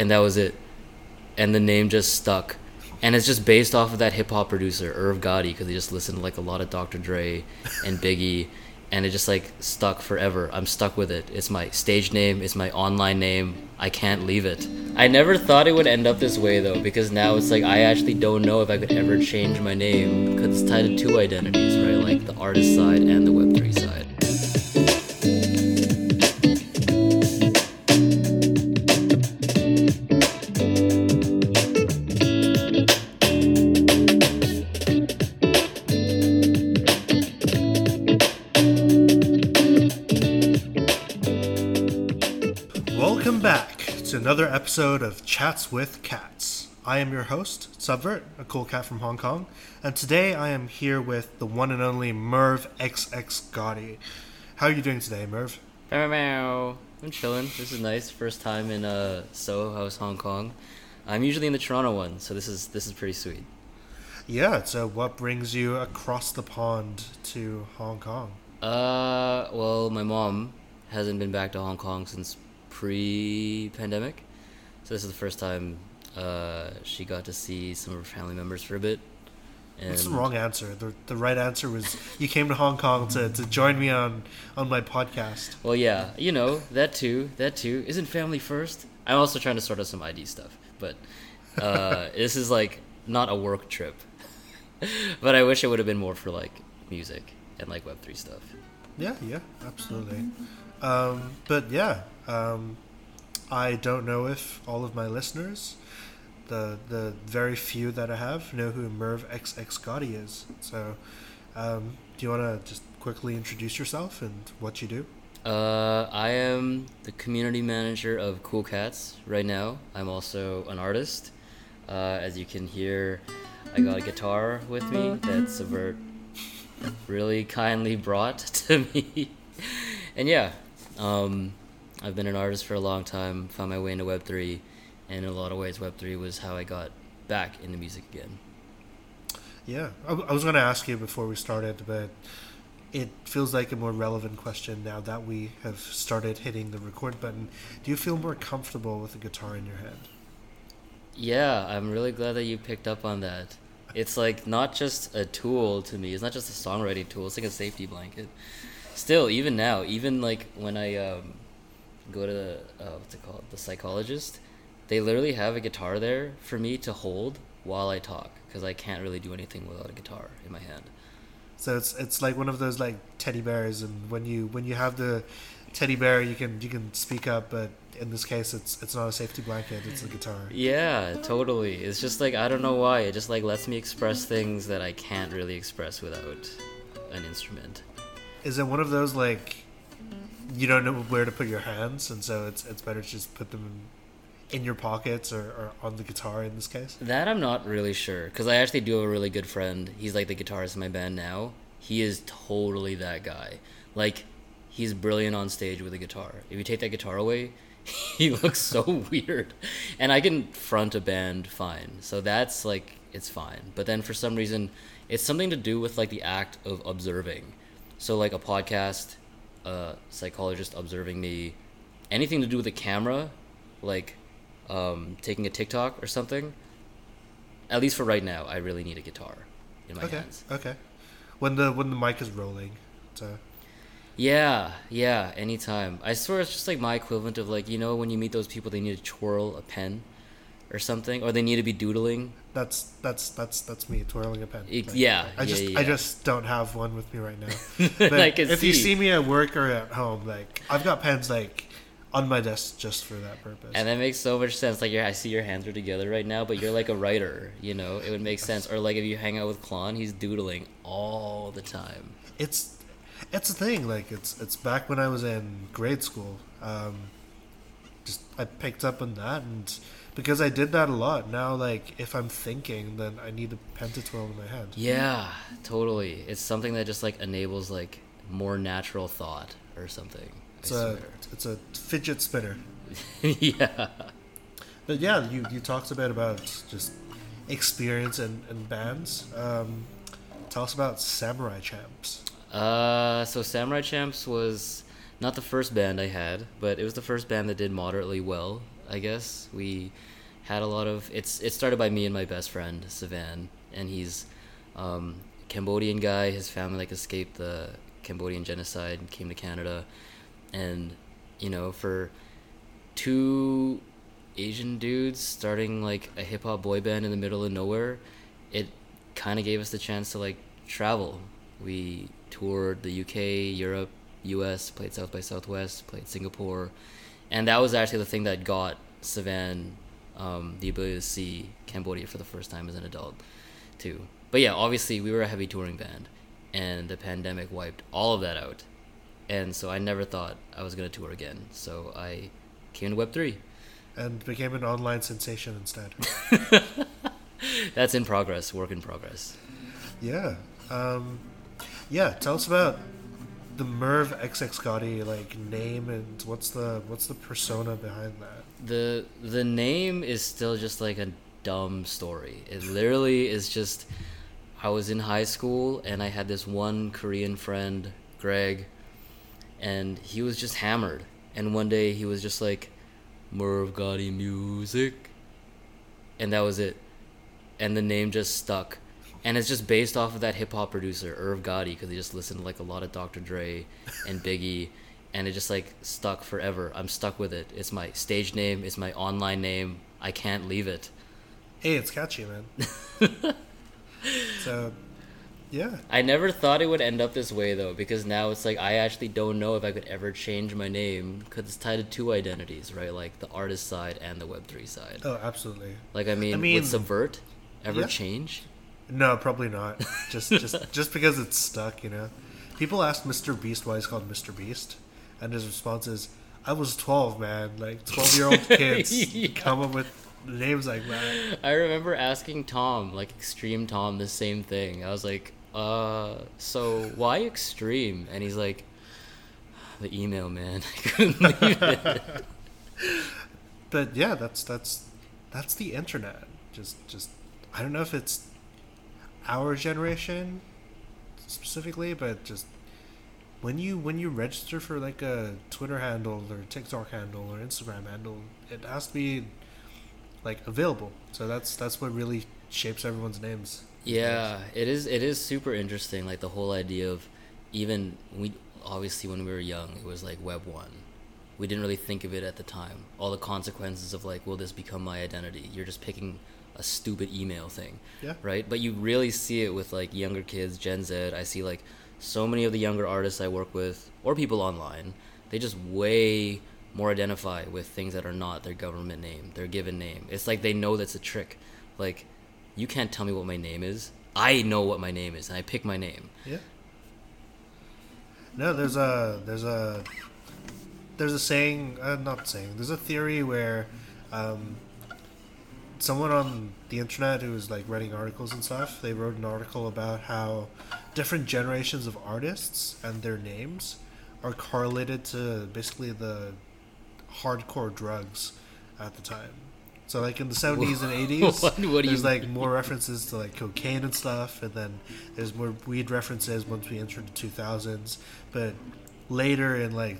and that was it. And the name just stuck, and it's just based off of that hip hop producer Irv Gotti because he just listened to like a lot of Dr. Dre and Biggie, and it just like stuck forever. I'm stuck with it. It's my stage name. It's my online name. I can't leave it. I never thought it would end up this way though, because now it's like I actually don't know if I could ever change my name because it's tied to two identities, right? Like the artist side and the Web3 side. Episode of Chats with Cats. I am your host, Subvert, a cool cat from Hong Kong, and today I am here with the one and only Merv XX Gotti. How are you doing today, Merv? Meow, meow. I'm chilling. This is nice. First time in uh, Soho House, Hong Kong. I'm usually in the Toronto one, so this is this is pretty sweet. Yeah, so what brings you across the pond to Hong Kong? Uh, well, my mom hasn't been back to Hong Kong since pre-pandemic, so this is the first time uh, she got to see some of her family members for a bit. And That's the wrong answer. The, the right answer was you came to Hong Kong to, to join me on, on my podcast. Well, yeah, you know that too. That too. Isn't family first? I'm also trying to sort out some ID stuff, but uh, this is like not a work trip. but I wish it would have been more for like music and like Web three stuff. Yeah, yeah, absolutely. Um, but yeah, um, I don't know if all of my listeners, the the very few that I have, know who Merv XX Gotti is. So, um, do you want to just quickly introduce yourself and what you do? Uh, I am the community manager of Cool Cats right now. I'm also an artist. Uh, as you can hear, I got a guitar with me that Subvert really kindly brought to me. and yeah, um, I've been an artist for a long time, found my way into Web3, and in a lot of ways, Web3 was how I got back into music again. Yeah, I, I was going to ask you before we started, but it feels like a more relevant question now that we have started hitting the record button. Do you feel more comfortable with a guitar in your hand? Yeah, I'm really glad that you picked up on that. It's like not just a tool to me. It's not just a songwriting tool. It's like a safety blanket. Still, even now, even like when I um, go to the uh, what's it called, the psychologist, they literally have a guitar there for me to hold while I talk because I can't really do anything without a guitar in my hand. So it's it's like one of those like teddy bears, and when you when you have the teddy bear, you can you can speak up, but in this case, it's it's not a safety blanket; it's a guitar. Yeah, totally. It's just like I don't know why. It just like lets me express things that I can't really express without an instrument. Is it one of those like you don't know where to put your hands, and so it's it's better to just put them in your pockets or, or on the guitar in this case? That I'm not really sure because I actually do have a really good friend. He's like the guitarist in my band now. He is totally that guy. Like he's brilliant on stage with a guitar. If you take that guitar away, he looks so weird. And I can front a band fine. So that's like it's fine. But then for some reason it's something to do with like the act of observing. So like a podcast, a psychologist observing me, anything to do with a camera, like um, taking a TikTok or something. At least for right now, I really need a guitar in my okay, hands. okay. When the when the mic is rolling, so Yeah, yeah, anytime. I swear it's just like my equivalent of like, you know, when you meet those people, they need to twirl a pen or something, or they need to be doodling. that's that's that's that's me twirling a pen. It- Like, yeah, I just yeah. I just don't have one with me right now. Can if you see. see me at work or at home, like I've got pens like on my desk just for that purpose. And that makes so much sense. Like, I see your hands are together right now, but you're like a writer, you know? It would make sense. Or like if you hang out with Klon, he's doodling all the time. it's it's a thing. Like it's it's back when I was in grade school. Um, just I picked up on that, and because I did that a lot, now like if I'm thinking, then I need a pen to twirl in my hand. Yeah, totally. It's something that just like enables like more natural thought or something. It's a it's a fidget spinner. yeah. But yeah, you you talked a bit about just experience and and bands. Um, tell us about Samurai Champs. Uh, so Samurai Champs was not the first band I had, but it was the first band that did moderately well I guess we had a lot of it's it started by me and my best friend Savan, and he's um, Cambodian guy. His family like escaped the Cambodian genocide and came to Canada, and you know for two Asian dudes starting like a hip hop boy band in the middle of nowhere, it kind of gave us the chance to like travel. We toured the UK, Europe, US, played South by Southwest, played Singapore, and that was actually the thing that got Savan um, the ability to see Cambodia for the first time as an adult, too. But yeah, obviously we were a heavy touring band, and the pandemic wiped all of that out, and so I never thought I was gonna tour again. So I came to Web three. And became an online sensation instead. That's in progress, work in progress. Yeah. Um, yeah. Tell us about the Merv XX Gotti like name and what's the what's the persona behind that? The the name is still just like a dumb story. It literally is just I was in high school and I had this one Korean friend, Greg, and he was just hammered. And one day he was just like, Merv Gotti music. And that was it. And the name just stuck. And it's just based off of that hip hop producer, Irv Gotti, because he just listened to like a lot of Dr. Dre and Biggie. And it just like stuck forever. I'm stuck with it. It's my stage name, it's my online name. I can't leave it. Hey, it's catchy, man. so, yeah. I never thought it would end up this way though, because now it's like I actually don't know if I could ever change my name because it's tied to two identities, right? Like the artist side and the Web three side. Oh, absolutely. Like I mean, I mean- would Subvert ever Yeah. change? No, probably not. Just just just because it's stuck, you know. People ask Mr. Beast why he's called Mr. Beast, and his response is, "I was 12, man. Like 12 year old kids Yeah. come up with names like that." I remember asking Tom, like Extreme Tom, the same thing. I was like, uh, so why Extreme? And he's like, the email, man. I couldn't leave it. But yeah, that's that's that's the internet. Just just I don't know if it's our generation specifically, but just when you when you register for like a Twitter handle or TikTok handle or Instagram handle, it has to be like available. So that's that's what really shapes everyone's names. Yeah, it is. It is super interesting. Like the whole idea of even we obviously when we were young, it was like Web one. We didn't really think of it at the time. All the consequences of like, will this become my identity? You're just picking a stupid email thing, Yeah. right? But you really see it with like younger kids, Gen Z. I see like so many of the younger artists I work with or people online. They just way more identify with things that are not their government name, their given name. It's like they know that's a trick. Like you can't tell me what my name is. I know what my name is, and I pick my name. Yeah. No, there's a there's a there's a saying, uh, not saying. There's a theory where um, someone on the internet who was like writing articles and stuff, they wrote an article about how different generations of artists and their names are correlated to basically the hardcore drugs at the time. So like in the 70s and 80s, What- what do you there's like mean? more references to like cocaine and stuff, and then there's more weed references once we entered the 2000s. But later in like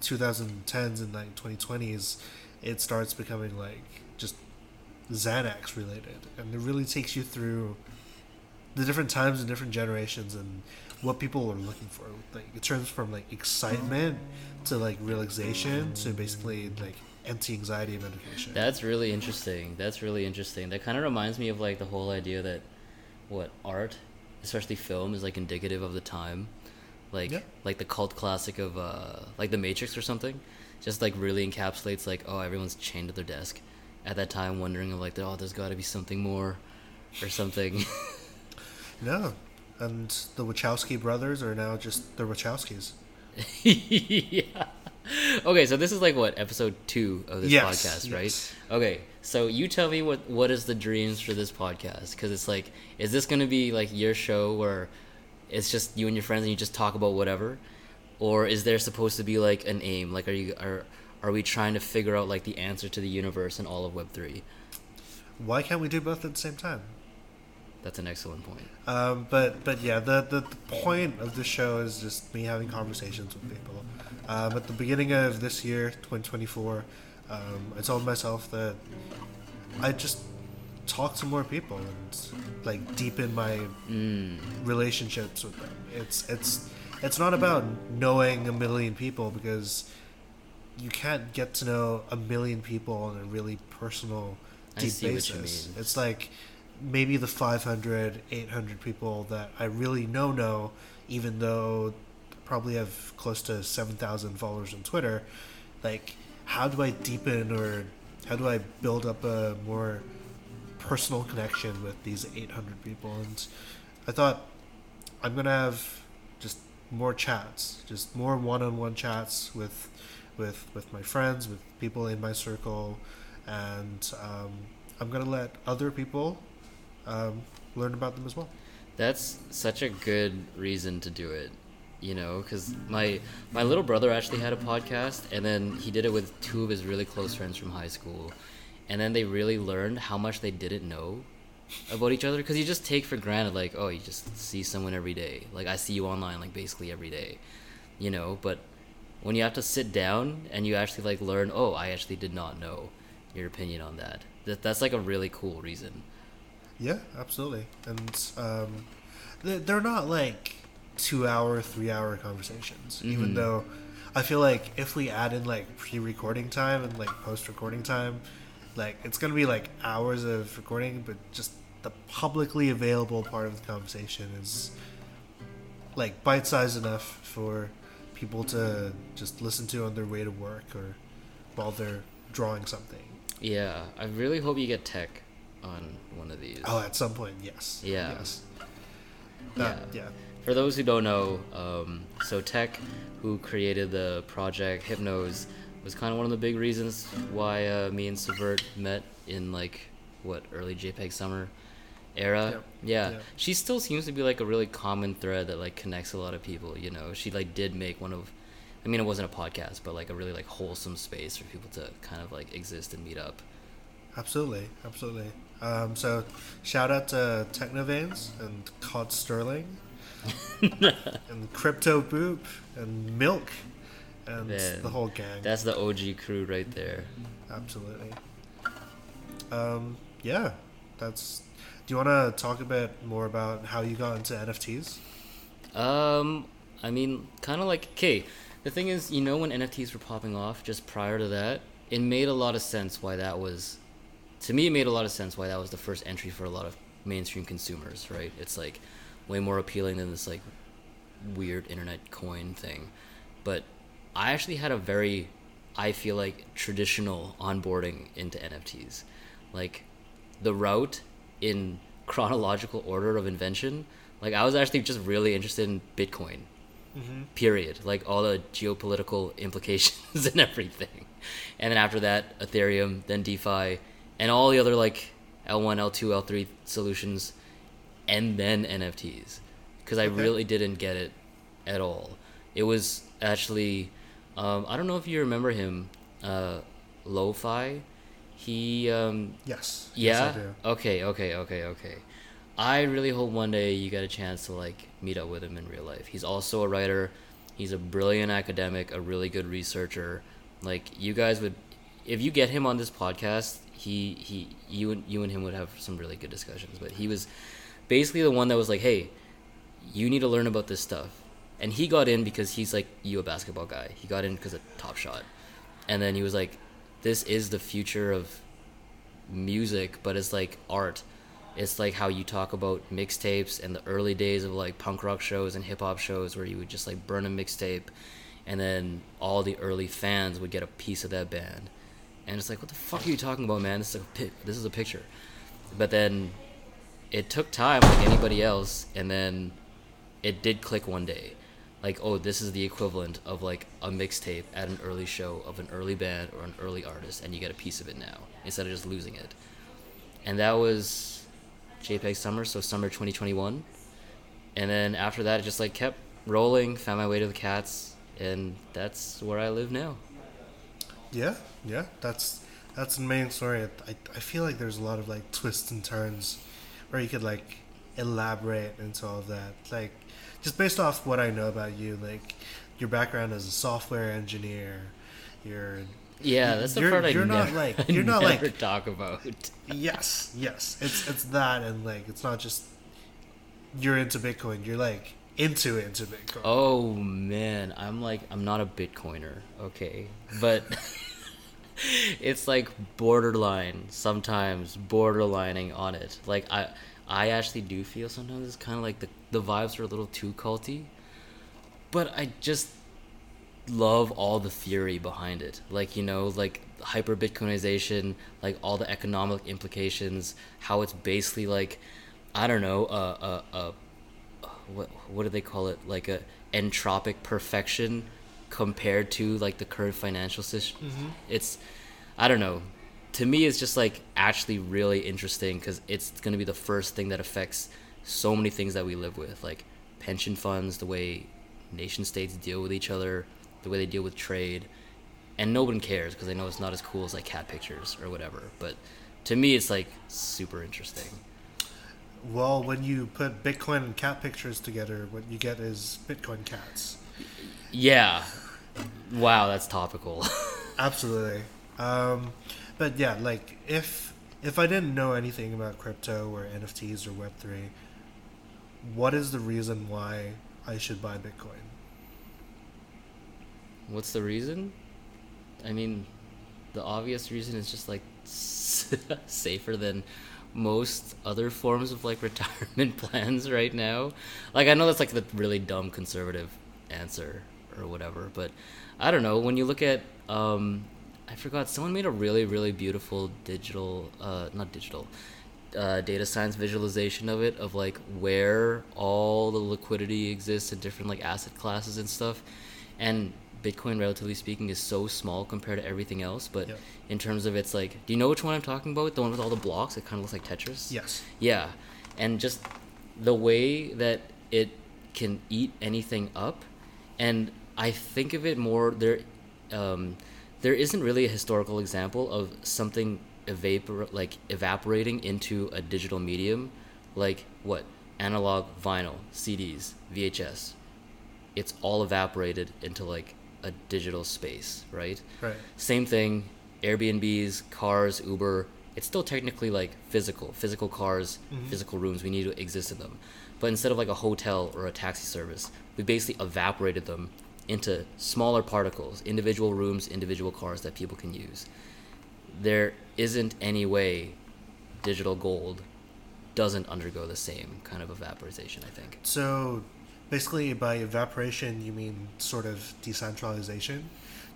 2010s and like 2020s, it starts becoming like just Xanax related, and it really takes you through the different times and different generations and what people are looking for. Like it turns from like excitement to like relaxation to basically like anti-anxiety medication. That's really interesting. That's really interesting. That kind of reminds me of like the whole idea that what art, especially film, is like indicative of the time. Like Yeah. like the cult classic of uh like The Matrix or something, just like really encapsulates like oh everyone's chained to their desk at that time, wondering of like oh there's got to be something more, or something. No. And the Wachowski brothers are now just the Wachowskis. yeah. Okay, so this is like what episode two of this Yes, podcast, right? yes. Okay, so you tell me what what is the dreams for this podcast? Because it's like, is this gonna be like your show where it's just you and your friends and you just talk about whatever, or is there supposed to be like an aim? Like, are you are are we trying to figure out like the answer to the universe and all of Web three? Why can't we do both at the same time? That's an excellent point. Um, but but yeah, the, the the point of the show is just me having conversations with people. Um, at the beginning of this year, 2024, Um, I told myself that I just talk to more people and like deepen my Mm. relationships with them. It's it's it's not about knowing a million people because you can't get to know a million people on a really personal deep see what you basis. It's like maybe the 500 800 people that I really know know even though probably have close to 7,000 followers on Twitter like how do I deepen or how do I build up a more personal connection with these 800 people and I thought I'm gonna have just more chats, just more one-on-one chats with, with with my friends, with people in my circle, and um, I'm gonna let other people um, learn about them as well. That's such a good reason to do it, you know, because my my little brother actually had a podcast, and then he did it with two of his really close friends from high school, and then they really learned how much they didn't know about each other because you just take for granted like oh you just see someone every day like I see you online like basically every day, you know, but when you have to sit down and you actually like learn oh I actually did not know your opinion on that that that's like a really cool reason. Yeah, absolutely, and um, they- they're not like two-hour, three-hour conversations. Even Mhm. though I feel like if we add in like pre-recording time and like post-recording time, like it's gonna be like hours of recording, but just the publicly available part of the conversation is like bite-sized enough for people to just listen to on their way to work or while they're drawing something. Yeah, I really hope you get tech on one of these. Oh, at some point, yes. Yeah. Yes. That, yeah. For those who don't know, um, so Tech, who created the project Hypnose, was kind of one of the big reasons why uh, me and Subvert met in like what early JPEG summer era. Yep. Yeah. Yep. she still seems to be like a really common thread that like connects a lot of people. You know, she like did make one of, I mean, it wasn't a podcast, but like a really like wholesome space for people to kind of like exist and meet up. Absolutely, absolutely. Um, so, shout out to Technovanes and Cod Sterling and Crypto Boop and Milk and Man, the whole gang. That's the OG crew right there. Absolutely. Um, yeah, that's. Do you want to talk a bit more about how you got into NFTs? Um, I mean, kind of like okay. The thing is, you know, when NFTs were popping off just prior to that, it made a lot of sense why that was. To me, it made a lot of sense why that was the first entry for a lot of mainstream consumers. Right? It's like way more appealing than this like weird internet coin thing. But I actually had a very, I feel like traditional onboarding into NFTs, like the route in chronological order of invention. Like I was actually just really interested in Bitcoin Mm-hmm. period like all the geopolitical implications and everything and then after that ethereum then defi and all the other like l1 l2 l3 solutions and then nfts because i Okay. really didn't get it at all it was actually um, i don't know if you remember him uh, lo-fi he um, Yes. yeah. Yes, okay. Okay. Okay. Okay. I really hope one day you get a chance to like meet up with him in real life. He's also a writer. He's a brilliant academic, a really good researcher. Like you guys would, if you get him on this podcast, he he you and you and him would have some really good discussions. But he was basically the one that was like, hey, you need to learn about this stuff. And he got in because he's like you a basketball guy. He got in because of Top Shot, and then he was like, this is the future of music, but it's like art. It's like how you talk about mixtapes and the early days of like punk rock shows and hip hop shows where you would just like burn a mixtape and then all the early fans would get a piece of that band. And it's like, what the fuck are you talking about, man? This is a this is a picture. But then it took time like anybody else and then it did click one day. Like, oh, this is the equivalent of like a mixtape at an early show of an early band or an early artist, and you get a piece of it now instead of just losing it. And that was JPEG Summer, so summer 2021. And then after that, it just like kept rolling, found my way to the cats, and that's where I live now. Yeah, yeah, that's that's the main story. I, I feel like there's a lot of like twists and turns where you could like elaborate into all of that. Like just based off what I know about you, like your background as a software engineer, you're Yeah, that's the You're- part I you're not never, like- you're not never like- talk about. yes, yes. It's it's that, and like it's not just you're into Bitcoin. You're like into into Bitcoin. Oh man, I'm like I'm not a Bitcoiner, okay, but it's like borderline sometimes borderlining on it. Like I I actually do feel sometimes it's kind of like the the vibes are a little too culty, but I just love all the theory behind it. Like you know, like hyper Bitcoinization, like all the economic implications, how it's basically like I don't know, a a, a what what do they call it? Like a entropic perfection compared to like the current financial system mm-hmm. it's i don't know to me it's just like actually really interesting because it's going to be the first thing that affects so many things that we live with like pension funds the way nation states deal with each other the way they deal with trade and no one cares because they know it's not as cool as like cat pictures or whatever but to me it's like super interesting Well, when you put Bitcoin and cat pictures together, what you get is Bitcoin cats. yeah wow that's topical Absolutely. Um, but yeah, like if if I didn't know anything about crypto or NFTs or Web three, what is the reason why I should buy Bitcoin? What's the reason? I mean, the obvious reason is just like safer than most other forms of like retirement plans right now. Like I know that's like the really dumb conservative answer or whatever, but I don't know. When you look at um I forgot someone made a really really beautiful digital uh not digital uh, data science visualization of it of like where all the liquidity exists in different like asset classes and stuff and bitcoin relatively speaking is so small compared to everything else but Yep. in terms of its like do you know which one i'm talking about the one with all the blocks it kind of looks like tetris Yes. yeah, and just the way that it can eat anything up, and I think of it more there. Um, there isn't really a historical example of something evapor like evaporating into a digital medium, like what analog vinyl, CDs, VHS. It's all evaporated into like a digital space, right? Right. Same thing, Airbnbs, cars, Uber. It's still technically like physical, physical cars, mm-hmm. physical rooms. We need to exist in them. But instead of like a hotel or a taxi service, we basically evaporated them into smaller particles, individual rooms, individual cars that people can use. There isn't any way digital gold doesn't undergo the same kind of evaporization, I think. So basically, by evaporation, you mean sort of decentralization,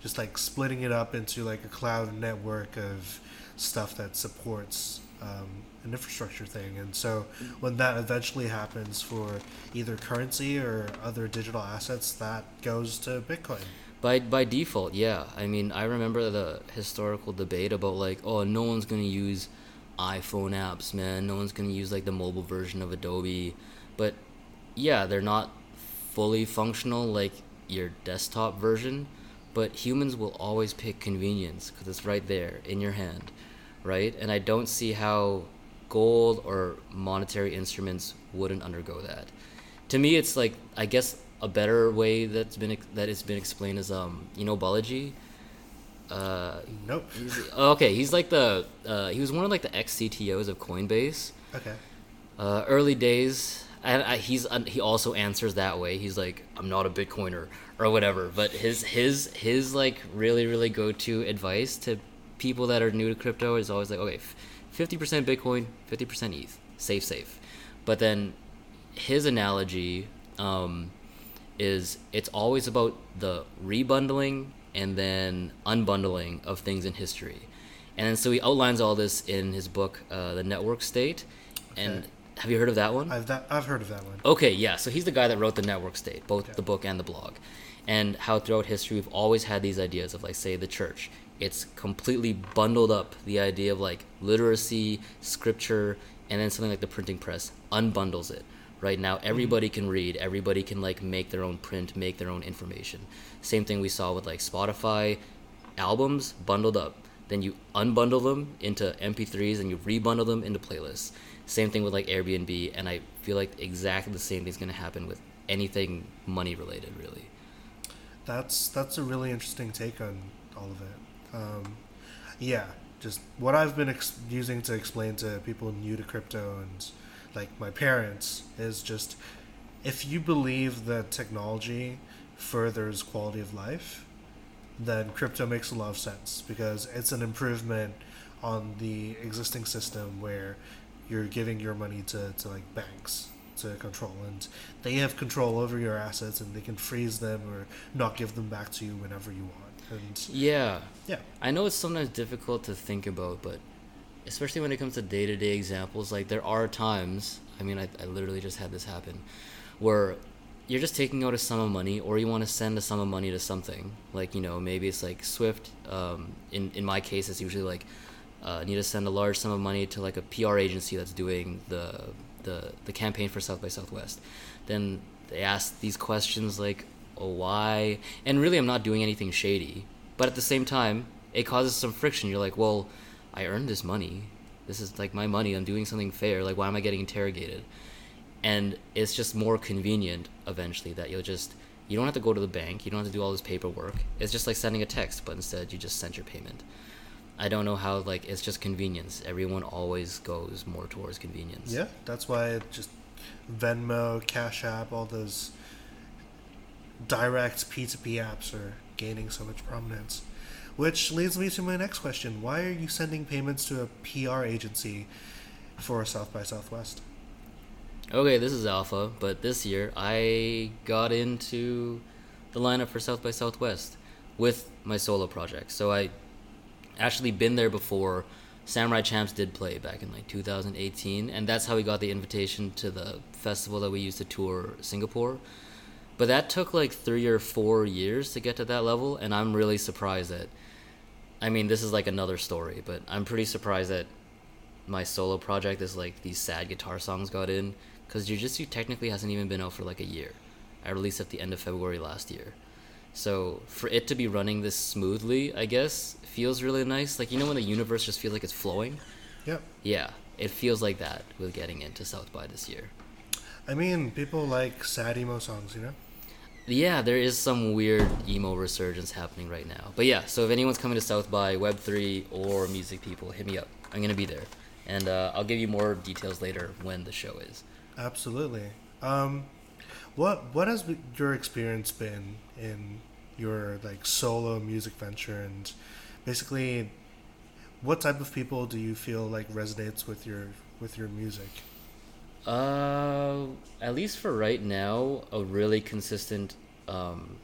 just like splitting it up into like a cloud network of stuff that supports um, an infrastructure thing. And so when that eventually happens for either currency or other digital assets, that goes to Bitcoin. By by default, yeah. I mean, I remember the historical debate about like, oh, no one's gonna use iPhone apps, man. No one's gonna use like the mobile version of Adobe, but yeah, they're not fully functional like your desktop version. But humans will always pick convenience because it's right there in your hand, right? And I don't see how gold or monetary instruments wouldn't undergo that. To me, it's like I guess a better way that's been that has been explained is um you know Balaji. Uh, nope. He's, oh, okay, he's like the uh, he was one of like the ex CTOs of Coinbase. Okay. Uh, early days, and I, he's he also answers that way. He's like, I'm not a Bitcoiner or whatever. But his his his like really really go to advice to people that are new to crypto is always like, okay, 50% Bitcoin, 50% ETH. Safe, safe. But then his analogy um, is it's always about the rebundling and then unbundling of things in history. And so he outlines all this in his book, uh, The Network State. Okay. And have you heard of that one? I've, that, I've heard of that one. Okay, yeah. So he's the guy that wrote The Network State, both okay. the book and the blog. And how throughout history we've always had these ideas of, like, say, the church. It's completely bundled up the idea of like literacy, scripture, and then something like the printing press unbundles it. Right now, mm-hmm. everybody can read. Everybody can like make their own print, make their own information. Same thing we saw with like Spotify, albums bundled up. Then you unbundle them into MP3s and you rebundle them into playlists. Same thing with like Airbnb, and I feel like exactly the same thing's gonna happen with anything money related, really. That's that's a really interesting take on all of it. Um, yeah, just what I've been ex- using to explain to people new to crypto and like my parents is just if you believe that technology furthers quality of life, then crypto makes a lot of sense because it's an improvement on the existing system where you're giving your money to, to like banks to control and they have control over your assets and they can freeze them or not give them back to you whenever you want and Yeah. yeah I know it's sometimes difficult to think about, but especially when it comes to day to day examples, like there are times, I mean, I, I literally just had this happen, where you're just taking out a sum of money or you want to send a sum of money to something. Like, you know, maybe it's like Swift. Um, in, in my case, it's usually like, uh, need to send a large sum of money to like a PR agency that's doing the, the, the campaign for South by Southwest. Then they ask these questions like, why? And really, I'm not doing anything shady. But at the same time, it causes some friction. You're like, well, I earned this money. This is like my money. I'm doing something fair. Like, why am I getting interrogated? And it's just more convenient eventually that you'll just, you don't have to go to the bank. You don't have to do all this paperwork. It's just like sending a text, but instead you just send your payment. I don't know how, like, it's just convenience. Everyone always goes more towards convenience. yeah that's why it just venmo cash app all those direct p2p apps are gaining so much prominence which leads me to my next question why are you sending payments to a pr agency for south by southwest Okay, this is Alpha, but this year I got into the lineup for South by Southwest with my solo project. So I actually been there before. Samurai Champs did play back in like 2018, and that's how we got the invitation to the festival that we used to tour Singapore. But that took like three or four years to get to that level, and I'm really surprised that. I mean, this is like another story, but I'm pretty surprised that my solo project is like these sad guitar songs got in because Jujitsu technically hasn't even been out for like a year. I released at the end of February last year. So for it to be running this smoothly, I guess, feels really nice. Like you know when the universe just feels like it's flowing? yep Yeah, it feels like that with getting into South by this year. i mean people like sad emo songs you know Yeah, there is some weird emo resurgence happening right now. But yeah, so if anyone's coming to South by Web3 or music people, hit me up. I'm going to be there. And uh, I'll give you more details later when the show is. Absolutely. Um, what what has your experience been in your like solo music venture, and basically, what type of people do you feel like resonates with your with your music? Uh, at least for right now, a really consistent, um,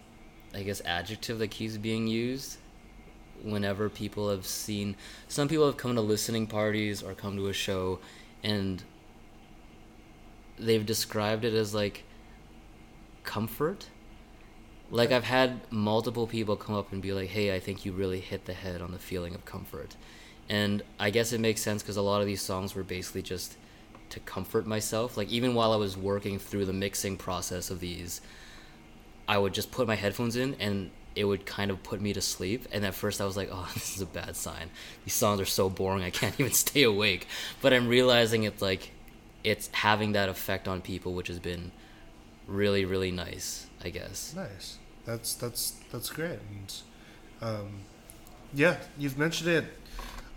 I guess, adjective that keeps being used whenever people have seen. Some people have come to listening parties or come to a show, and they've described it as like comfort. Like I've had multiple people come up and be like, "Hey, I think you really hit the head on the feeling of comfort," and I guess it makes sense because a lot of these songs were basically just to comfort myself. Like even while I was working through the mixing process of these, I would just put my headphones in and it would kind of put me to sleep. And at first I was like, oh, this is a bad sign. These songs are so boring, I can't even stay awake. But I'm realizing it's like it's having that effect on people, which has been really, really nice, I guess. Nice. That's that's that's great. And um, yeah, you've mentioned it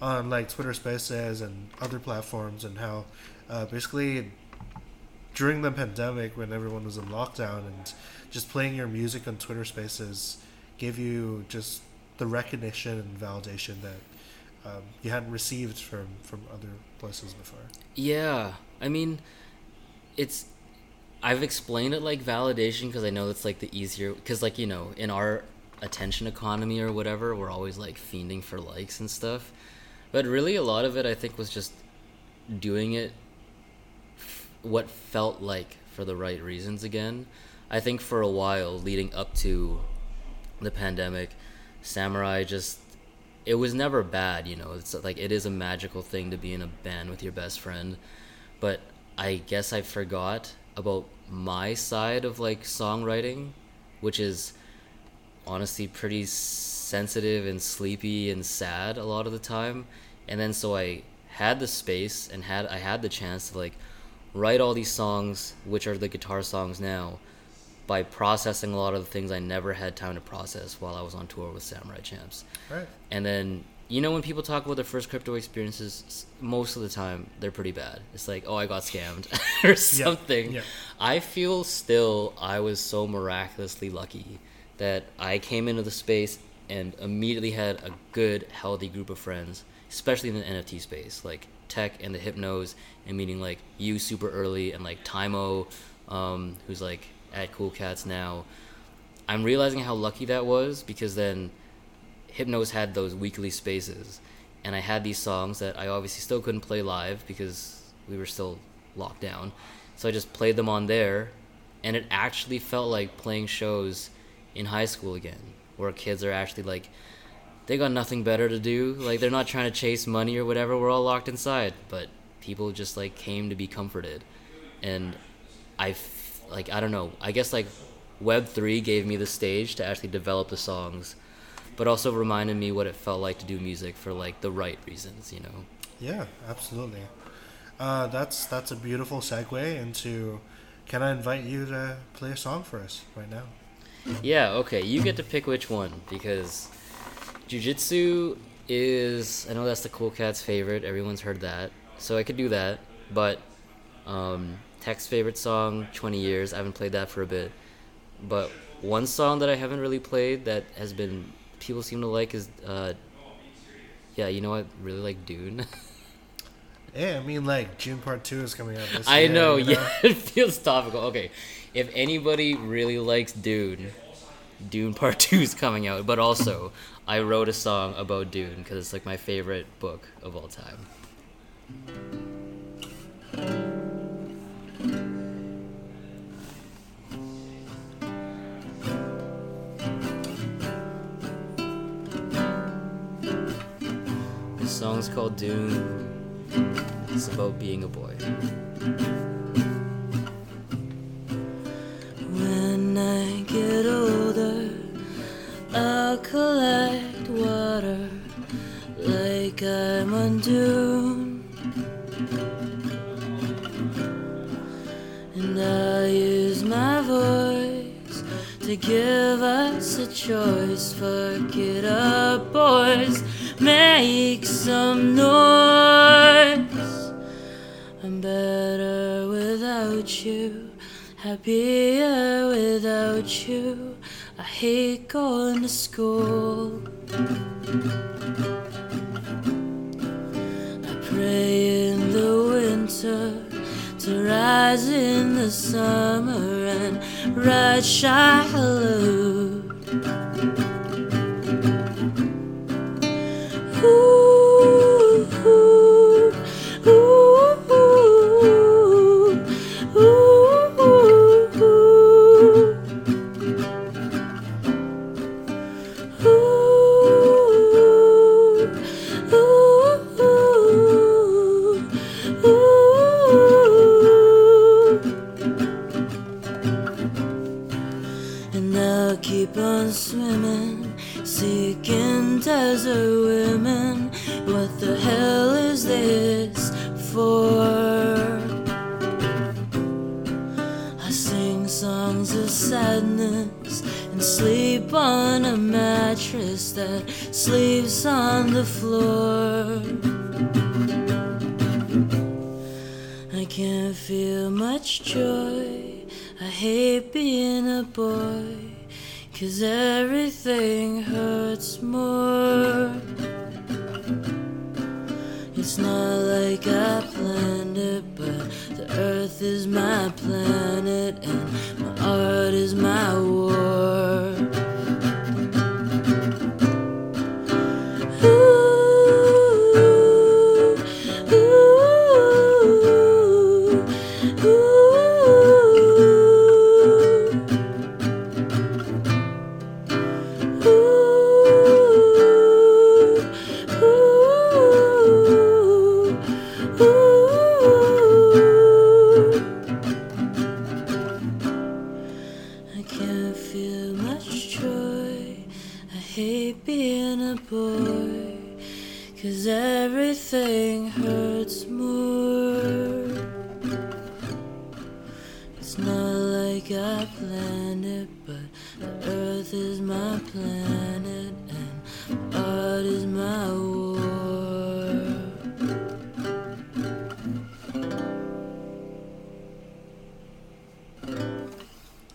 on like Twitter Spaces and other platforms, and how uh, basically during the pandemic when everyone was in lockdown and just playing your music on Twitter Spaces gave you just the recognition and validation that um, you hadn't received from from other places before. Yeah, I mean, it's. I've explained it like validation because I know it's like the easier. Because like you know, in our attention economy or whatever, we're always like fiending for likes and stuff. But really, a lot of it I think was just doing it what felt like for the right reasons again. I think for a while leading up to the pandemic, Samurai just it was never bad, you know. It's like it is a magical thing to be in a band with your best friend, but I guess I forgot about my side of like songwriting, which is honestly pretty sensitive and sleepy and sad a lot of the time. And then so I had the space and had I had the chance to like write all these songs, which are the guitar songs now, by processing a lot of the things I never had time to process while I was on tour with Samurai Champs. Right. And then you know when people talk about their first crypto experiences, most of the time they're pretty bad. It's like, oh, I got scammed or something. yeah. I feel still I was so miraculously lucky that I came into the space and immediately had a good, healthy group of friends, especially in the NFT space, like tech and the hypnos, and meeting like you super early and like Timo, um, who's like at Cool Cats now. I'm realizing how lucky that was because then Hypnos had those weekly spaces, and I had these songs that I obviously still couldn't play live because we were still locked down. So I just played them on there, and it actually felt like playing shows in high school again, where kids are actually like, they got nothing better to do. Like they're not trying to chase money or whatever. We're all locked inside, but people just like came to be comforted, and I, like I don't know. I guess like Web three gave me the stage to actually develop the songs but also reminded me what it felt like to do music for like the right reasons, you know. Yeah, absolutely. Uh, that's that's a beautiful segue into. Can I invite you to play a song for us right now? Yeah, okay, you get to pick which one because jujitsu is I know that's the cool cat's favorite. Everyone's heard that, so I could do that. But um, Tech's favorite song, Twenty Years. I haven't played that for a bit, but one song that I haven't really played that has been people seem to like is uh, yeah, you know what? Really like Dune. Yeah, I mean, like Dune Part Two is coming out this I year. know, you yeah, it feels topical. Okay, if anybody really likes Dune, Dune Part Two is coming out. But also, I wrote a song about Dune because it's like my favorite book of all time. This song's called Dune. It's about being a boy. When I get older, I'll collect water like I'm on Dune. And I'll use my voice to give us a choice. Fuck it up, boys. Make some noise. I'm better without you, happier without you. Hate going to school. I pray in the winter to rise in the summer and ride Shia Ooh, for? I sing songs of sadness and sleep on a mattress that sleeps on the floor. I can't feel much joy. I hate being a boy. Cause everything hurts more. It's not like I planned it, but the earth is my planet and my art is my war. Hate being a boy. Cause everything hurts more. It's not like I planned it, but the earth is my planet and art is my war.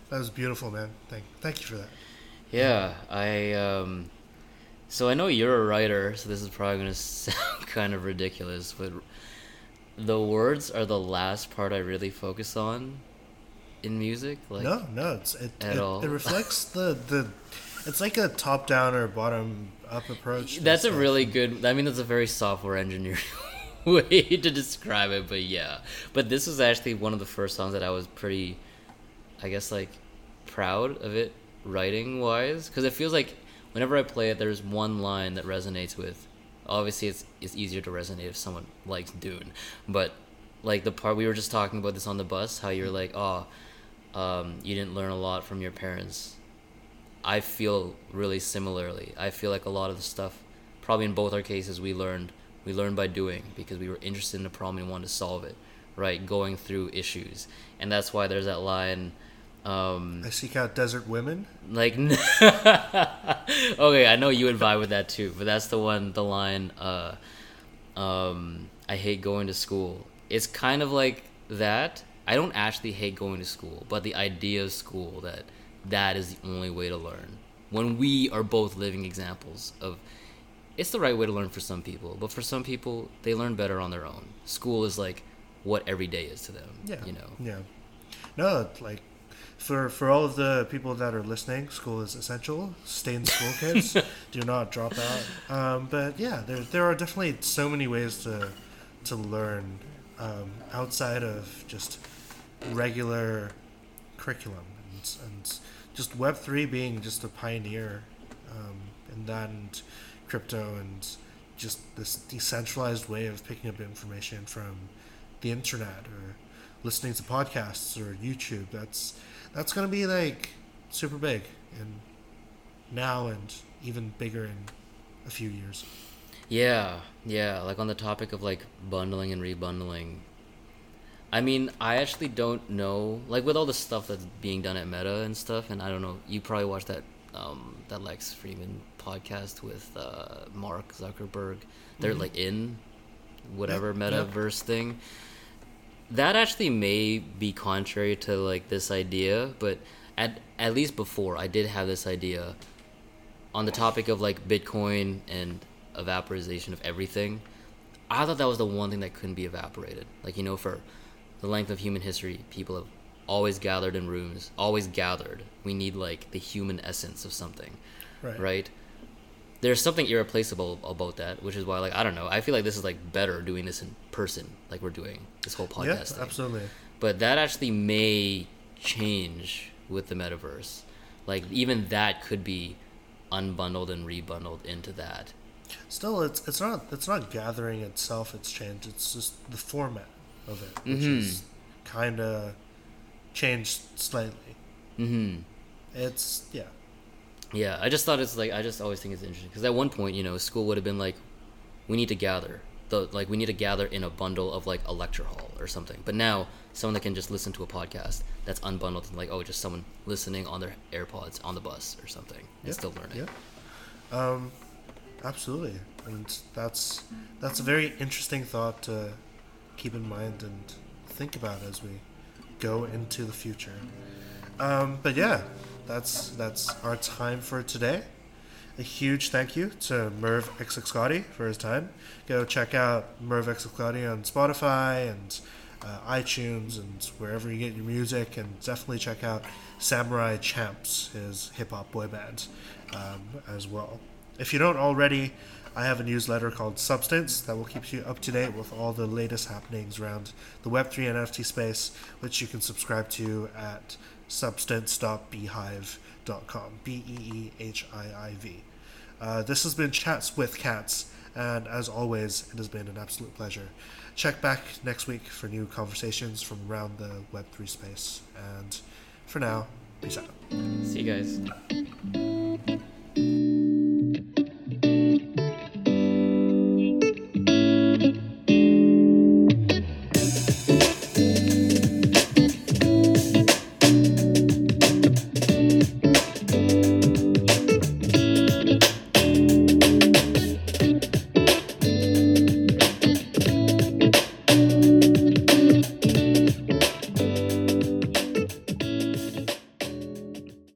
That was beautiful, man. Thank, thank you for that. Yeah, I um so I know you're a writer, so this is probably going to sound kind of ridiculous, but the words are the last part I really focus on in music. Like no, no, it's it. at it, all. it reflects the the. It's like a top down or bottom up approach. That's a stuff. really good. I mean, that's a very software engineering way to describe it, but yeah. But this was actually one of the first songs that I was pretty, I guess, like proud of it writing wise, because it feels like whenever I play it, there's one line that resonates with. Obviously, it's it's easier to resonate if someone likes Dune, but like the part we were just talking about this on the bus, how you're like, oh, um, you didn't learn a lot from your parents. I feel really similarly. I feel like a lot of the stuff, probably in both our cases, we learned we learned by doing because we were interested in a problem and wanted to solve it, right? Going through issues, and that's why there's that line. Um, I seek out desert women. like, okay, I know you would vibe with that too, but that's the one, the line. Uh, um, I hate going to school. It's kind of like that. I don't actually hate going to school, but the idea of school that that is the only way to learn. When we are both living examples of, it's the right way to learn for some people, but for some people they learn better on their own. School is like what every day is to them. Yeah, you know. Yeah, no, like for for all of the people that are listening, school is essential. Stay in school, kids. Do not drop out. Um, but yeah, there there are definitely so many ways to to learn um, outside of just regular curriculum and, and just Web three being just a pioneer um, in that and crypto and just this decentralized way of picking up information from the internet or listening to podcasts or YouTube. That's that's gonna be like super big and now and even bigger in a few years. Yeah, yeah. Like on the topic of like bundling and rebundling. I mean, I actually don't know. Like with all the stuff that's being done at Meta and stuff, and I don't know. You probably watched that um, that Lex Fridman podcast with uh, Mark Zuckerberg. They're Mhm. like in whatever yeah. metaverse thing. That actually may be contrary to like this idea, but at at least before I did have this idea on the topic of like Bitcoin and evaporization of everything, I thought that was the one thing that couldn't be evaporated. Like, you know, for the length of human history, people have always gathered in rooms, always gathered. We need like the human essence of something, Right. right? There's something irreplaceable about that, which is why, like, I don't know. I feel like this is like better doing this in person, like we're doing this whole podcast. Yeah, thing absolutely. but that actually may change with the metaverse like even that could be unbundled and rebundled into that Still, it's it's not it's not gathering itself. It's changed. It's just the format of it, which Mhm. is kind of changed slightly. hmm It's yeah, yeah i just thought it's like i just always think it's interesting because at one point you know school would have been like we need to gather the like we need to gather in a bundle of like a lecture hall or something. But now someone that can just listen to a podcast that's unbundled and like oh just someone listening on their airpods on the bus or something and Yeah, still learning. Yeah, um, absolutely, and that's that's a very interesting thought to keep in mind and think about as we go into the future. Um, but yeah, that's that's our time for today. A huge thank you to Merv xx Gotti for his time. Go check out Merv xx Gotti on Spotify and uh, iTunes and wherever you get your music, and definitely check out Samurai Champs, his hip hop boy band, um, as well. If you don't already, I have a newsletter called Substance that will keep you up to date with all the latest happenings around the Web3 and NFT space, which you can subscribe to at substance.beehiiv.com. B E E H I I V. Uh, this has been Chats with Cats, and as always, it has been an absolute pleasure. Check back next week for new conversations from around the Web3 space, and for now, peace out. see you guys